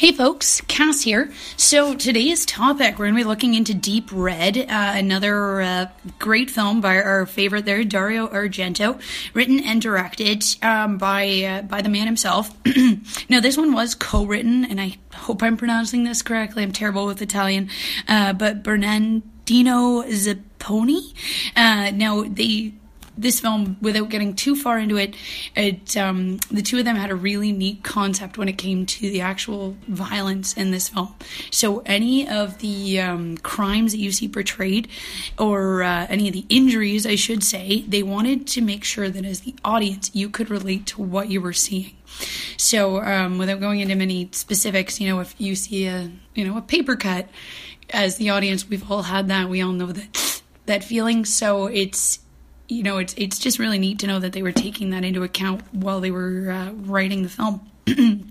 Hey folks, Cass here. So today's topic, we're going to be looking into Deep Red, uh, another uh, great film by our favorite there, Dario Argento, written and directed um, by uh, by the man himself. now this one was co-written, and I hope I'm pronouncing this correctly. I'm terrible with Italian, uh, but Bernardino Zapponi. Uh, now they this film, without getting too far into it, it um, the two of them had a really neat concept when it came to the actual violence in this film. So any of the um, crimes that you see portrayed, or uh, any of the injuries, I should say, they wanted to make sure that as the audience you could relate to what you were seeing. So um, without going into many specifics, you know, if you see a you know a paper cut, as the audience, we've all had that. We all know that that feeling. So it's you know, it's it's just really neat to know that they were taking that into account while they were uh, writing the film.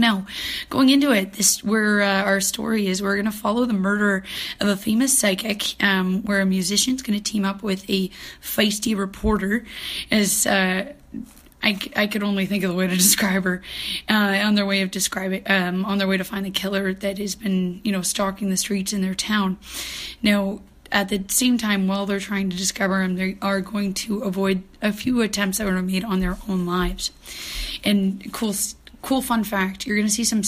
Now, going into it, this where uh, our story is. We're going to follow the murder of a famous psychic, um, where a musician's going to team up with a feisty reporter, as uh, I, I could only think of the way to describe her, uh, on their way of describing, um, on their way to find the killer that has been, you know, stalking the streets in their town. Now, at the same time, while they're trying to discover him, they are going to avoid a few attempts that were made on their own lives. And cool, cool fun fact: you're going to see some.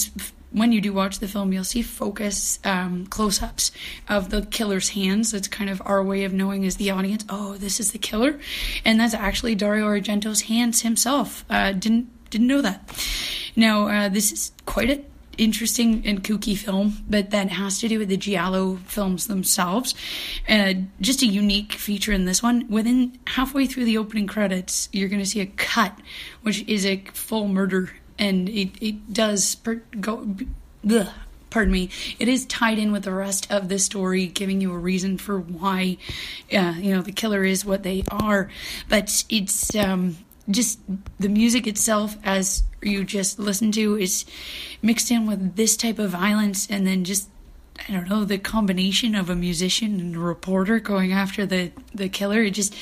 When you do watch the film, you'll see focus um, close-ups of the killer's hands. That's kind of our way of knowing as the audience, oh, this is the killer, and that's actually Dario Argento's hands himself. Uh, didn't didn't know that. Now, uh, this is quite a interesting and kooky film, but that has to do with the Giallo films themselves. Uh, just a unique feature in this one. Within halfway through the opening credits, you're going to see a cut, which is a full murder, and it, it does per- go. Ugh, pardon me, it is tied in with the rest of the story, giving you a reason for why, uh, you know, the killer is what they are. But it's um, just the music itself, as you just listen to, is mixed in with this type of violence, and then just I don't know the combination of a musician and a reporter going after the the killer. It just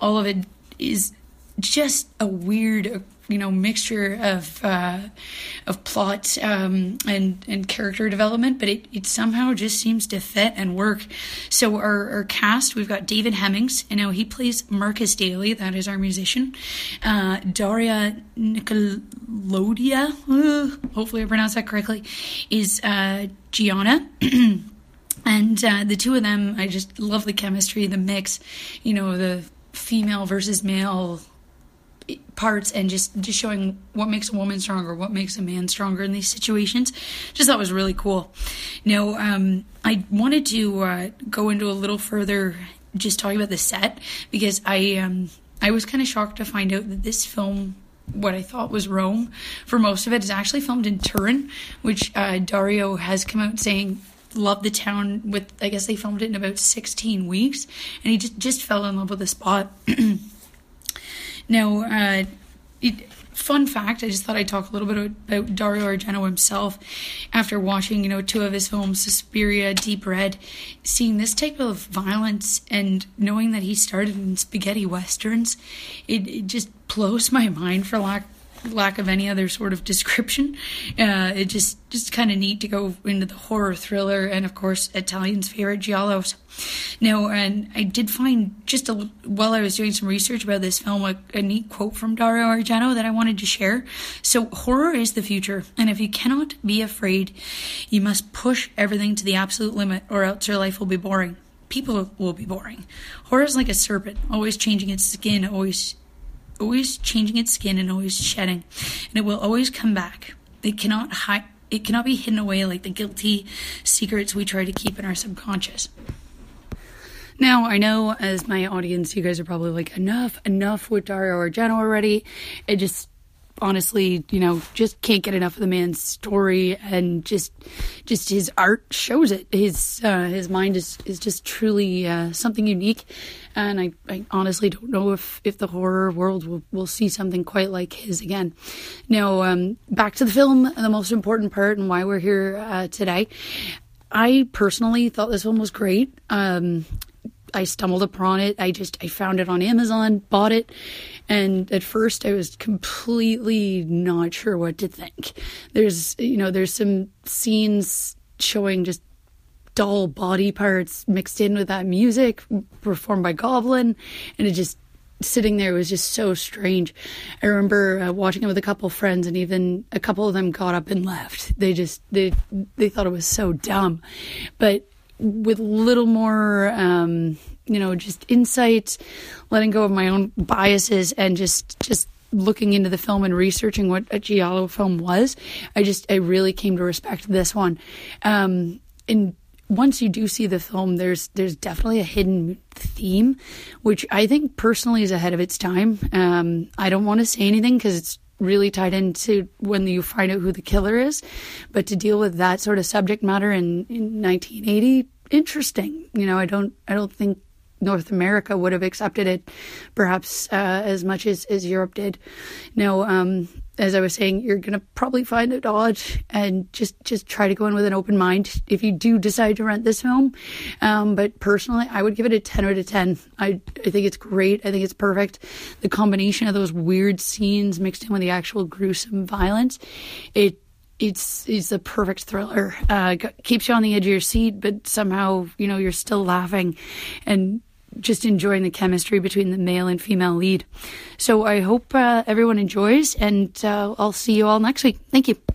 all of it is just a weird you know mixture of uh, of plot um, and and character development, but it, it somehow just seems to fit and work. So our, our cast we've got David Hemmings, you know he plays Marcus Daly, that is our musician. Uh, Daria Nicolodia, uh, hopefully I pronounced that correctly, is uh, Gianna. and uh, the two of them, I just love the chemistry, the mix, you know, the female versus male parts and just just showing what makes a woman stronger, what makes a man stronger in these situations. Just thought was really cool. Now, um, I wanted to uh, go into a little further, just talking about the set because I um, I was kind of shocked to find out that this film. What I thought was Rome, for most of it, is actually filmed in Turin, which uh, Dario has come out saying loved the town with I guess they filmed it in about 16 weeks and he just just fell in love with the spot Now, uh, it, fun fact, I just thought I'd talk a little bit about Dario Argento himself after watching, you know, two of his films, Suspiria, Deep Red, seeing this type of violence and knowing that he started in spaghetti westerns, it, it just blows my mind for lack lack of any other sort of description. Uh, it just just kind of neat to go into the horror thriller and of course Italian's favorite giallos. Now, and I did find just a, while I was doing some research about this film a, a neat quote from Dario Argento that I wanted to share. So, horror is the future, and if you cannot be afraid, you must push everything to the absolute limit, or else your life will be boring. People will be boring. Horror is like a serpent, always changing its skin, always always changing its skin and always shedding, and it will always come back. It cannot hide. It cannot be hidden away like the guilty secrets we try to keep in our subconscious. Now, I know as my audience, you guys are probably like, enough, enough with Dario Argento already. It just honestly, you know, just can't get enough of the man's story and just just his art shows it. His uh, his mind is is just truly uh, something unique, and I, I honestly don't know if if the horror world will will see something quite like his again. Now, um, back to the film, the most important part and why we're here uh, today. I personally thought this film was great. Um, I stumbled upon it. I just I found it on Amazon, bought it, and at first I was completely not sure what to think. There's you know there's some scenes showing just dull body parts mixed in with that music performed by Goblin, and it just sitting there was just so strange. I remember uh, watching it with a couple friends, and even a couple of them got up and left. They just they they thought it was so dumb, but with little more. Um, you know, just insight, letting go of my own biases, and just just looking into the film and researching what a giallo film was, I just I really came to respect this one. Um, and once you do see the film, there's there's definitely a hidden theme, which I think personally is ahead of its time. Um, I don't want to say anything because it's really tied into when you find out who the killer is, but to deal with that sort of subject matter in, in 1980, interesting. You know, I don't I don't think North America would have accepted it perhaps uh, as much as, as Europe did. Now, um, as I was saying, you're to probably find it odd and just, just try to go in with an open mind if you do decide to rent this film. Um, but personally, I would give it a 10 out of 10. I, I think it's great. I think it's perfect. The combination of those weird scenes mixed in with the actual gruesome violence, it it's it's a perfect thriller. Uh, keeps you on the edge of your seat, but somehow you know you're still laughing, and just enjoying the chemistry between the male and female lead. So I hope uh, everyone enjoys, and uh, I'll see you all next week. Thank you.